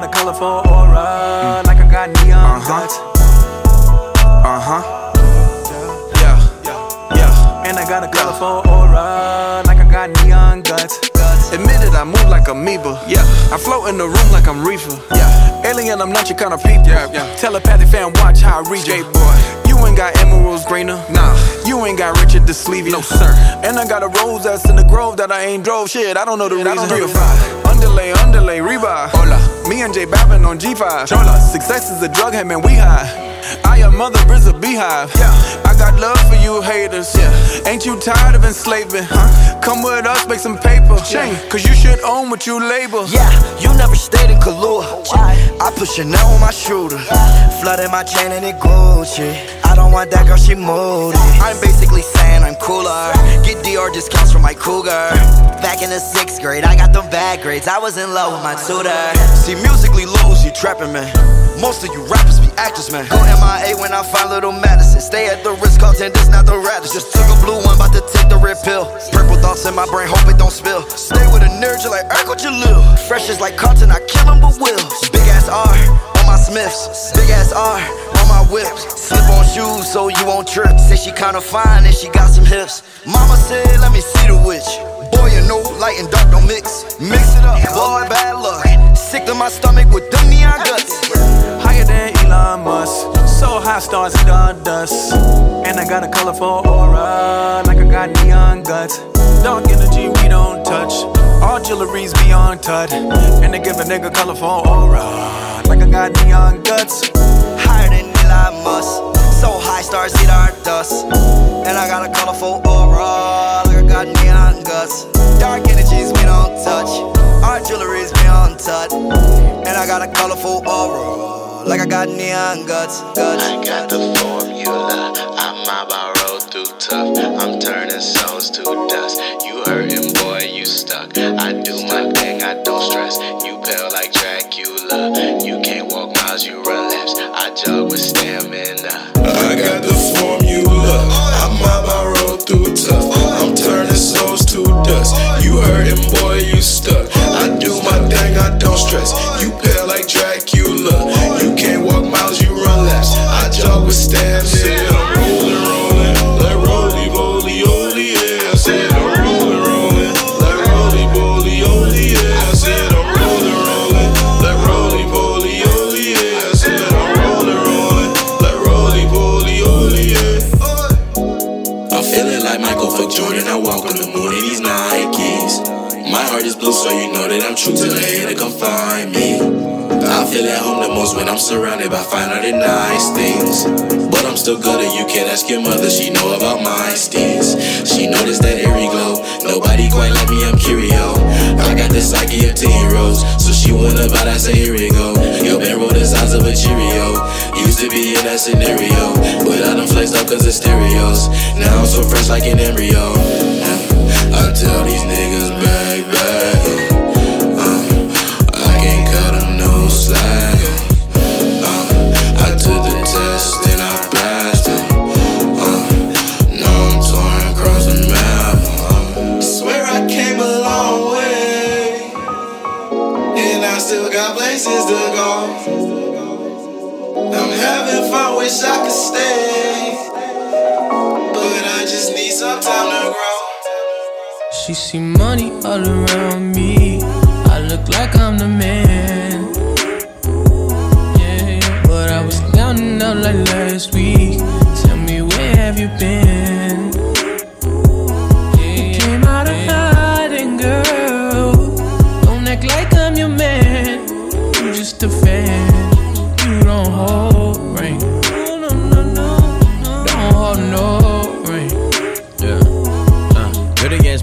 got a colorful aura, I in the room like I'm reefer. Yeah. Alien, I'm not your kind of people. Yeah, yeah. Telepathic fan, watch how I read Skate boy. You ain't got emeralds greener. Nah. You ain't got Richard the Sleevey. No, sir. And I got a rose that's in the grove that I ain't drove. Shit, I don't know the Shit, reason. Three or five. Underlay, underlay, revive. Hola. Me and J Babin on G5. Chola. Success is a drug, hey man, we high. I am mother is a beehive. Yeah. Got love for you haters. Yeah. Ain't you tired of enslaving? Huh? Come with us, make some paper. Yeah. Cause you should own what you label. Yeah, you never stayed in Kahlua. Oh, I put Chanel on my shooter. Flooded my chain and it Gucci. I don't want that girl, she moody. I'm basically saying I'm cooler. Get DR discounts from my cougar. Back in the sixth grade, I got the bad grades. I was in love with my tutor. See, musically lose, you trapping, man. Most of you rappers be actors, man. Go MIA when I find little Madison. Stay at the Ritz Carlton, this not the Radisson. Just took a blue one, about to take the red pill. Purple thoughts in my brain, hope it don't spill. Stay with a nerd, you like Urkel Jalil. Fresh is like Carlton, I kill him, but will. Big ass R on my Smiths. Big ass R on my whips. Slip on shoes so you won't trip. Say she kinda fine and she got some hips. Mama said, let me see the witch. Boy, you know, light and dark don't mix. Mix it up, boy, bad luck. Sick to my stomach with them neon guts. Elon Musk. So high, stars and dust. And I got a colorful aura, like I got neon guts. Dark energy we don't touch. All jewelry's beyond touch. And they give a nigga colorful aura, like I got neon guts. Like I got neon guts. guts. I got the formula. I'm about roll through tough. I'm turning souls to dust. Ask your mother, she know about my steeds. She noticed that airy glow. Nobody quite like me, I'm curio. I got the psyche of 10 heroes, so she wanna buy that, say here we go. Your roll the size of a Cheerio. Used to be in that scenario, but I done flexed up cause of stereos. Now I'm so fresh like an embryo. I tell these niggas places to go. I'm having fun, wish I could stay. But I just need some time to grow. She see money all around me. I look like I'm the man. Yeah, but I was counting out like last week.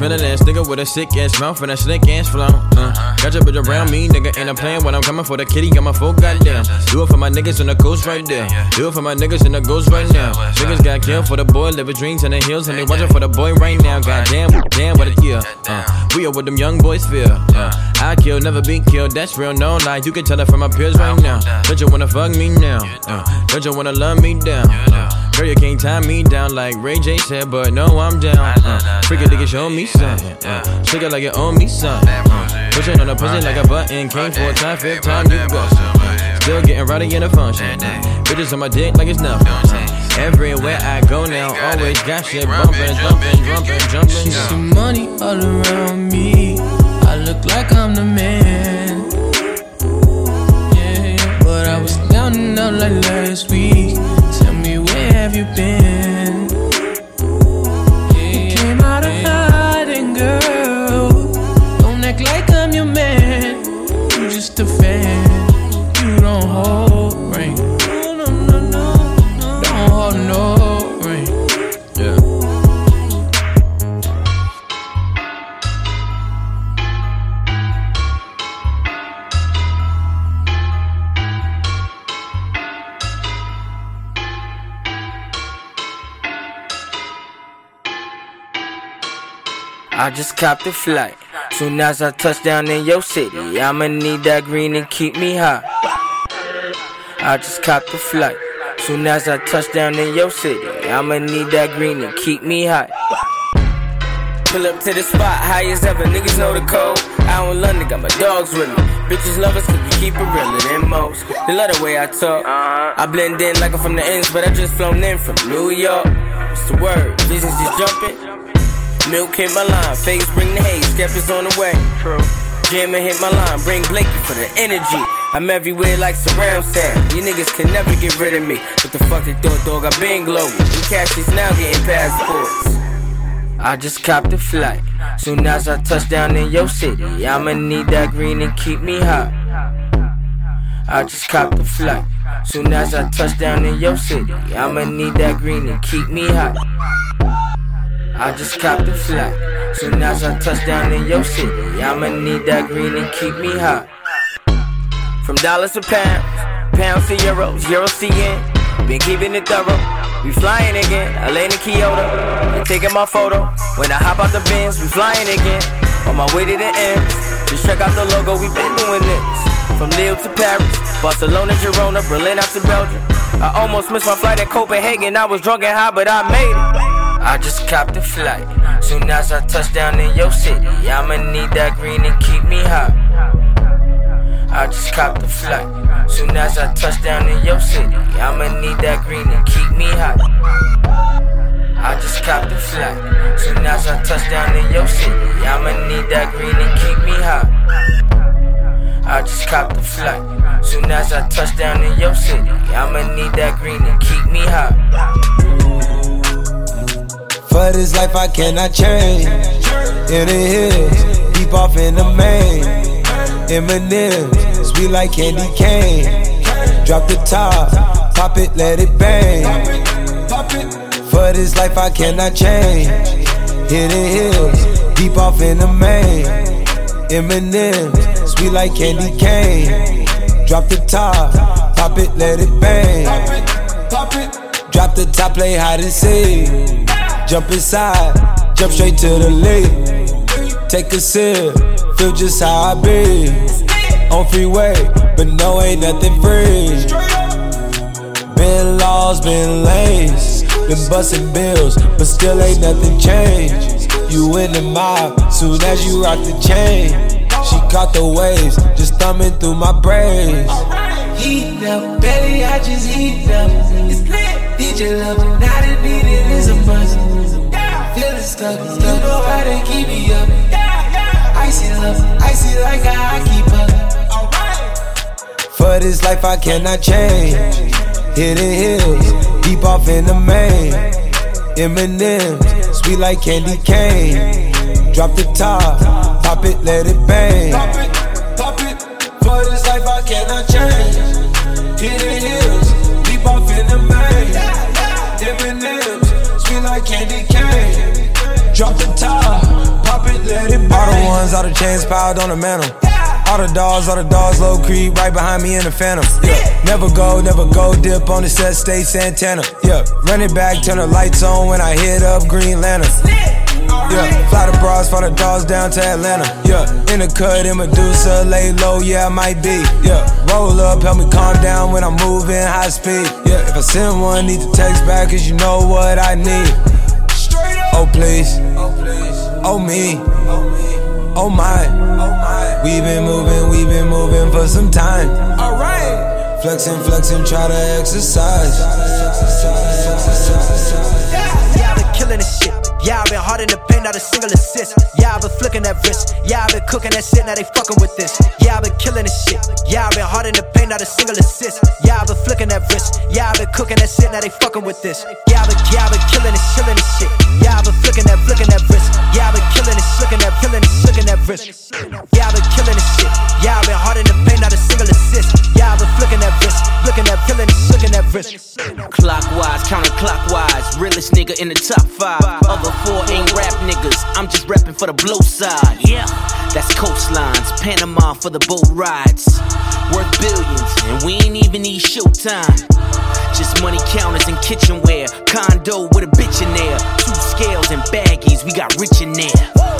Netherlands, nigga with a sick ass mouth and a slick ass flow. Uh, got your bitch around me, nigga, and I'm playing when I'm coming for the kitty. Got my full goddamn. Do it for my niggas in the coast right there. Do it for my niggas in the ghost right now. Niggas got killed for the boy, living dreams in the hills, and they watching for the boy right now. Goddamn, damn, what a year. Uh, we are what them young boys feel. Uh, I kill, never be killed, that's real, no lie. You can tell it from my peers right now. Don't you wanna fuck me now? Uh, don't you wanna love me down? Uh, girl, you can't tie me down like Ray J said, but no, I'm down. Uh, Freak it, nigga, show me something. Uh, shake it like it own me something. Uh, pushing on the pussy like a button. Came for a time, fifth time, you go. Uh, still getting rowdy in the function. Uh, bitches on my dick like it's nothing. Uh, everywhere I go now, always got shit bumping, jumping, jumping, jumping. She see money all around me. I look like I'm the man. Yeah, yeah. But I was down and out like last week. You been? You came out of hiding, girl. Don't act like I'm your man. You just a fan. I just copped a flight. Soon as I touch down in your city, I'ma need that green and keep me high. I just copped a flight. Soon as I touch down in your city, I'ma need that green and keep me high. Pull up to the spot, high as ever, niggas know the code. Out in London, got my dogs with me. Bitches love us cause we keep it realer than most. They love the way I talk. Uh-huh. I blend in like I'm from the ends, but I just flown in from New York. What's the word? Visions just jumping. Milk hit my line, face bring the haze, Skepta's on the way. True. Jammer hit my line, bring Blakey for the energy. I'm everywhere like surround sound. You niggas can never get rid of me. What the fuck they thought, dog? I been global. You cashies now getting passports. I just copped a flight. Soon as I touch down in your city, I'ma need that green and keep me hot. I just copped a flight. Soon as I touch down in your city, I'ma need that green and keep me hot. I just copped a flight. Soon as I touch down in your city, I'ma need that green and keep me hot. From dollars to pounds, pounds to euros, euros to yen. Been keeping it thorough. We flying again, Atlanta, Kyoto. And taking my photo. When I hop out the bins, we flying again. On my way to the end. Just check out the logo, we been doing this. From Lille to Paris, Barcelona, Girona, Berlin out to Belgium. I almost missed my flight at Copenhagen. I was drunk and high, but I made it. I just copped a flight. Soon as I touch down in your city, I'ma need that green and keep me hot. I just copped a flight. Soon as I touch down in your city, I'ma need that green and keep me hot. I just copped a flight. Soon as I touch down in your city, I'ma need that green and keep me hot. I just copped a flight. Soon as I touch down in your city, I'ma need that green and keep me hot. For this life I cannot change. In the hills, deep off in the main. Eminem, sweet like candy cane. Drop the top, pop it, let it bang. For this life I cannot change. Hidden hills, deep off in the main. Eminem, sweet like candy cane. Drop the top, pop it, let it bang. Drop the top, play hide and seek. Jump inside, jump straight to the lead. Take a sip, feel just how I be. On freeway, but no, ain't nothing free. Been lost, been lanes, been busting bills, but still ain't nothing changed. You in the mob, soon as you rock the chain. She caught the waves, just thumbing through my braids. Heat up, belly, I just heat up. It's lit. Your love, not need stuck, you know how to keep me up. Icy love, icy like I keep up. For this life I cannot change. Hidden hills, deep off in the main. Eminem, sweet like candy cane. Drop the top, pop it, let it bang. Pop it, pop it. For this life I cannot change. Hidden hills, deep off in the main. Eminem, sweet like candy cane. Drop the top, pop it, let it bang. All the ones, all the chains piled on the mantle. All the dogs, all the dogs, low creep right behind me in the phantom. Yeah, never go, never go, dip on the set, stay Santana. Yeah, run it back, turn the lights on when I hit up Green Lantern. Yeah, fly the bras, fly the dogs down to Atlanta. Yeah, in the cut, in Medusa, lay low, yeah, I might be. Yeah, roll up, help me calm down when I'm moving high speed. Yeah, if I send one, need to text back, cause you know what I need. Oh, please. Oh me, oh my. We've been moving, we've been moving for some time. Alright. Flexing, flexing, try to exercise. Yeah, I've been killing this shit. Yeah, I've been hard in the paint, not a single assist. Yeah, I've been flicking that wrist. Yeah, I've been cooking that shit, now they fucking with this. Yeah, I've been killing this shit. Yeah, I've been hard in the paint, not a single assist. Yeah, I've been flicking that wrist. Yeah, I've been cooking that shit, now they fucking with this. Yeah, I've been, yeah, I've been killing this, killing this shit. Yeah, I've been flicking that, flicking that wrist. This, flicking that wrist. Yeah, I've been killing this shit. Yeah, I've been hard in the paint, not a single assist. Yeah, I've been flicking that wrist, flicking that, killing this, flicking that wrist. Clockwise, counterclockwise, realest nigga in the top five. Other four ain't rap niggas, I'm just rapping for the blow side. Yeah, that's coastlines, Panama for the boat rides. Worth billions, and we ain't even need showtime. Just money counters and kitchenware, condo with a bitch in there. Two scales and baggies, we got rich in there.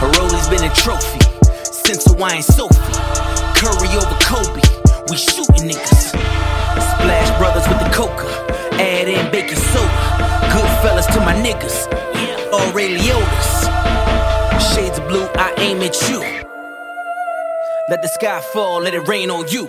Paroli's been a trophy since Hawaiian Sophie. Curry over Kobe, we shooting niggas. Splash Brothers with the coca, add in baking soda. Good fellas to my niggas, Ray Shades of blue, I aim at you. Let the sky fall, let it rain on you.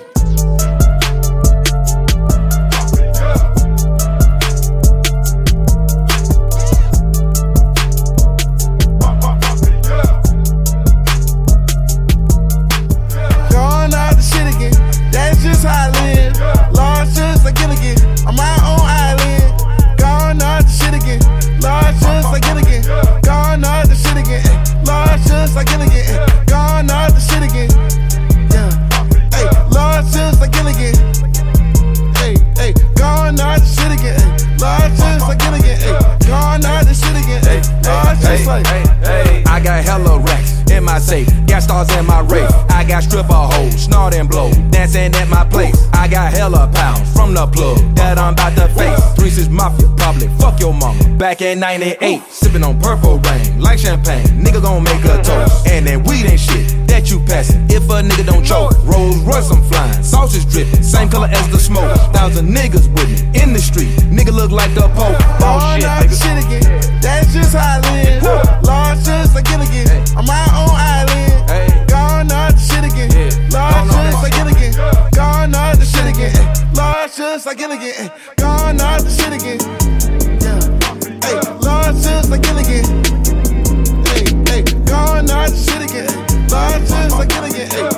I got hella racks in my safe, got stars in my race. I got stripper hoes, snort and blow, dancing at my place. I got hella pounds from the plug that I'm about to face. Three six mafia, probably fuck your mama. Back in '98, sipping on purple rain like champagne. Nigga gon' make a toast, and then weed ain't shit that you passin'. If a nigga don't choke, Rolls Royce I'm flying, sauce is dripping, same color as the smoke. Thousand niggas with me in the street, nigga look like the Pope. Gone out the shit again. That's just how I live. Lost just like Gilligan. On my own island. Gone out the shit again. Lost just like Gilligan. Gone out the shit again. Lost just like Gilligan. eh. Gone out the shit again. Yeah. Hey, lost just like Gilligan. Hey, hey, gone out the shit again. Lost just like Gilligan. Hey,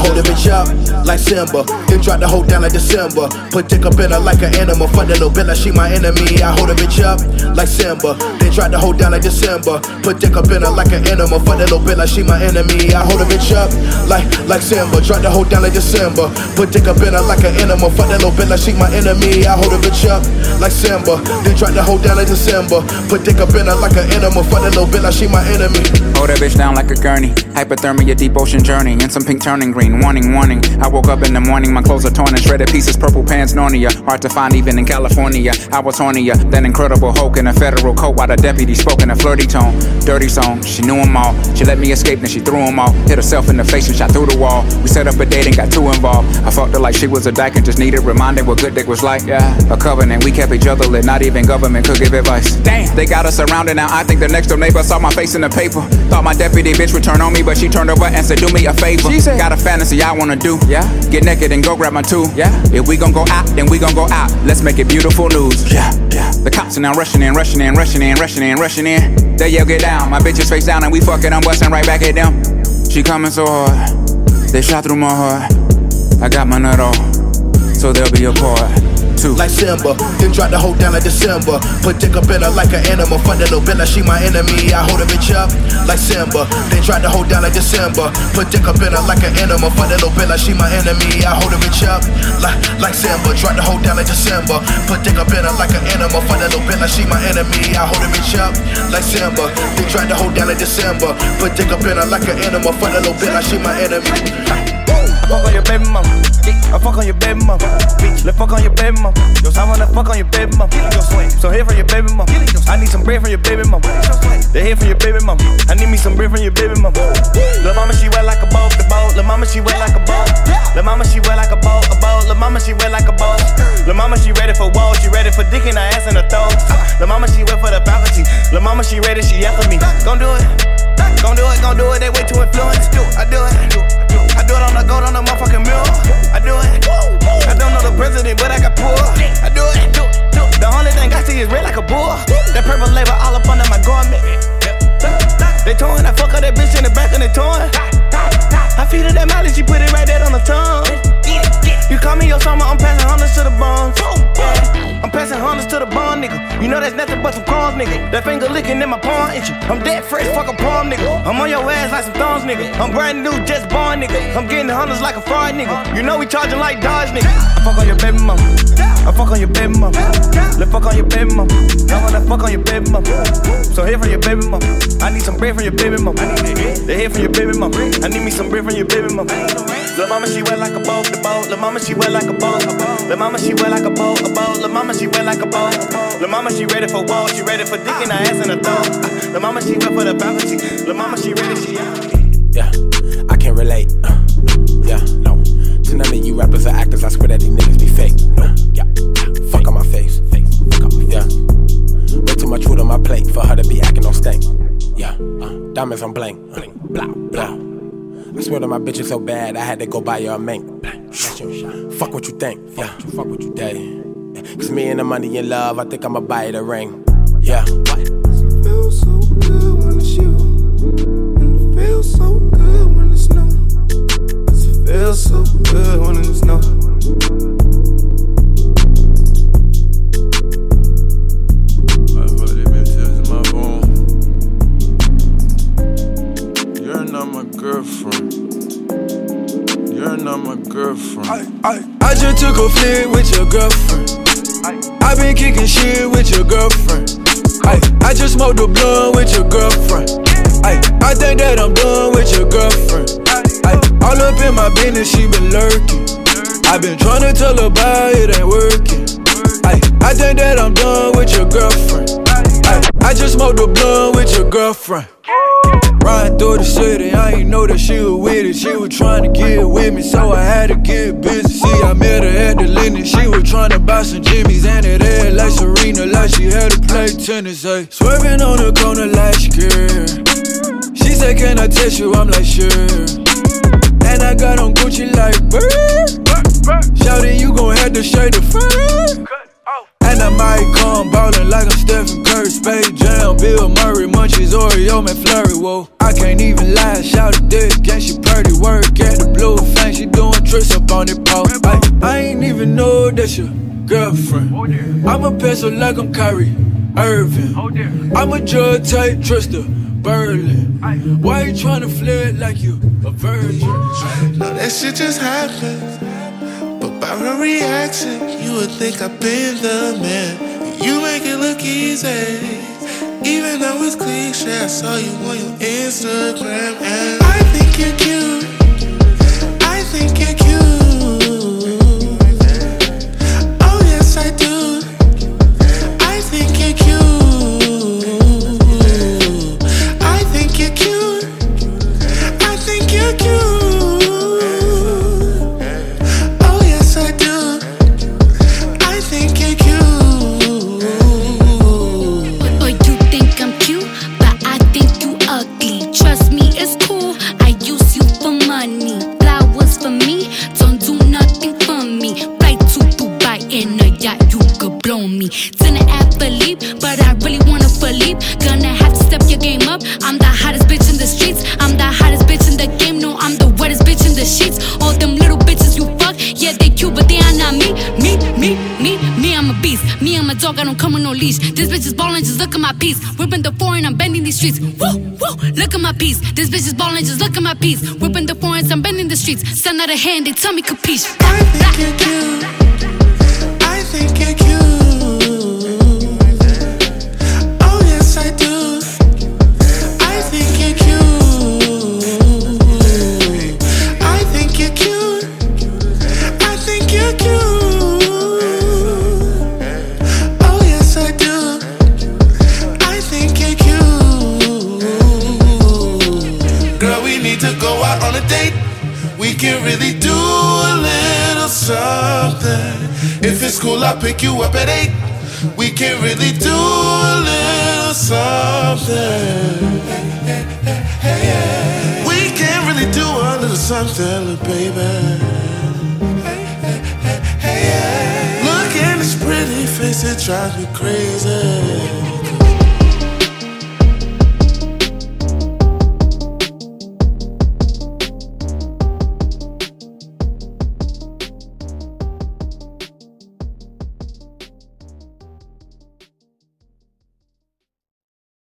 hold a bitch up like Simba, then drop the hoe down like December. Put dick up in her like an animal, fuck that little bitch like she my enemy. I hold a bitch up like Simba, then drop the hoe down like December. Put dick up in her like an animal, fuck that little bitch like she my enemy. I hold a bitch up like like Simba, drop the hoe down like December. Put dick up in her like an animal, fuck that little bitch like she my enemy. I hold a bitch up like Simba, then drop the hoe down like December. Put dick up in her like an animal, fuck that little bitch like she my enemy. Hold that bitch down like a gurney. Hypothermia, deep ocean journey. And some pink turning green. Warning, warning. I woke up in the morning, my clothes are torn and shredded pieces. Purple pants, Narnia. Hard to find even in California. I was hornier than Incredible Hulk in a federal coat while the deputy spoke in a flirty tone. Dirty song, she knew them all. She let me escape, then she threw them all. Hit herself in the face and shot through the wall. We set up a date and got too involved. I fucked her like she was a dyke and just needed reminding what good dick was like. Yeah, a covenant. We kept each other lit, not even government could give advice. Damn, they got us surrounded now. I think the next door neighbor saw my face in the paper. Thought my deputy bitch would turn on me, but she turned over and said, Do me a favor. She said, Got a fantasy I wanna do. Yeah, get naked and go grab my two. Yeah, if we gon' go out, then we gon' go out. Let's make it beautiful news. Yeah, yeah. The cops are now rushing in, rushing in, rushing in, rushing in, rushing in. They yell, Get down. My bitch is face down and we fucking. I'm busting right back at them. She coming so hard. They shot through my heart. I got my nut off, so there'll be a part two. Like Simba, then drop the hoe down like December. Put dick up in her like an animal. Fuck that little bitch she my enemy. I hold a bitch up like Simba, then drop the hoe down like December. Put dick up in her like an animal. Fuck that little bitch she my enemy. I hold a bitch up like like Simba, drop the hoe down like December. Put dick up in her like an animal. Fuck that little bitch she my enemy. I hold a bitch up like Simba, then drop the hoe down like December. Put dick up in her like an animal. Fuck that little bitch she my enemy. Fuck on your baby mama. I fuck on your baby mama. Let's fuck on your baby mama. Yo, I wanna fuck on your baby mama. So here from your baby mama. I need some bread from your baby mama. They here from your baby mama. I need me some bread from your baby mama. Lil' mama, she wet like a boat, the boat. Lil' mama, she wet like a boat. Lil' mama, she wet like a boat, a boat. Lil' mama, she wet like a boat. Lil' mama, she ready for walls. She ready for dick in her ass and her throat. Lil' mama, she wet for the faculty. Lil' mama, she ready, she after me. Gon' do it. Gon' do it, gon' do it, they way too influenced. I do it. I do it on the gold on the motherfucking mirror. I do it. I don't know the president, but I got poor. I do it. The only thing I see is red like a bull. That purple label all up under my garment. They torn, I fuck up that bitch in the back and they torn. I feed her that mileage, she put it right there on the tongue. You call me your summer, I'm passing hundreds to the. Yeah. I'm passing hundreds to the bone, nigga. You know that's nothing but some crumbs, nigga. That finger licking in my palm itching. I'm dead fresh, fuck a palm, nigga. I'm on your ass like some thongs, nigga. I'm brand new, just born, nigga. I'm getting hundreds like a fraud, nigga. You know we charging like Dodge, nigga. I fuck on your baby mama. I fuck on your baby mama. Let fuck on your baby mama. I wanna fuck on your baby mama. So here for your baby mama. I need some bread from your baby mama. The head from your baby mama. I need me some bread from your baby mama. Lil' mama, she wet like a boat, the boat. Lil' mama, she wet like a boat, a boat. Lil' mama, she wet like a boat, a boat. Lil' mama, she wet like a boat. Lil' mama, she ready for war, she ready for dick in her ass in throat. Uh, Lil' mama, she wet for the balcony. Lil' mama, she ready, she out. Yeah, I can't relate. Uh, yeah, no. To none of you rappers or actors, I swear that these niggas be fake. No, yeah. Fuck on my face. Fuck on my Yeah. Way too much food on my plate for her to be acting on stank. Yeah, uh, diamonds on blank. Bling, blah, blah. I swear to my bitch is so bad, I had to go buy her a mink. Fuck what you think. Yeah, fuck what you think. Cause me and the money in love, I think I'ma buy a ring. Yeah. Why? It feels so good when it's you. It feels so good when it's new. It feels so good when it's new. You're not my girlfriend. You're not my girlfriend. I, I just took a flick with your girlfriend. I been kicking shit with your girlfriend. I, I just smoked the blunt with your girlfriend. I, I think that I'm done with your girlfriend. I, all up in my business, she been lurking. I been trying to tell her about it ain't working. I, I think that I'm done with your girlfriend. I, I just smoked a blunt with your girlfriend. Riding through the city, I ain't know that she was She was trying to get with me, so I had to get busy. See, I met her at the Lenox. She was trying to buy some Jimmy's and it had like Serena, like she had to play tennis. Ay. Swerving on the corner like she care. She said, Can I touch you? I'm like, Sure. And I got on Gucci like bird. Shouting, you gon' have to shake the fur. And I might come ballin' like I'm Stephen Curry, Space Jam, Bill Murray, Munchies, Oreo, McFlurry, whoa. I can't even lie, shout at this, gang, she pretty work at the Blue Flame, she doing tricks up on it, pole. I, I ain't even know that's your girlfriend. I'm a pencil like I'm Kyrie Irving. I'm a drug type trister, Berlin. Why you tryna flirt like you a virgin? No, that shit just happened. But by her reaction, you would think I've been the man. You make it look easy. Even though it's cliche, I saw you on your Instagram and I think you're cute. Is ballin', just look at my piece. Whipping the foreign, I'm bending these streets. Woo, woo, look at my piece. This bitch is ballin', just look at my piece. Whipping the foreigns, I'm bending the streets. Send out a hand, they tell me capiche. I think cute. I think you're can really do a little something. If it's cool, I'll pick you up at eight. We can really do a little something. Hey, hey, hey, we can really do a little something, baby. Look at this pretty face, it drives me crazy.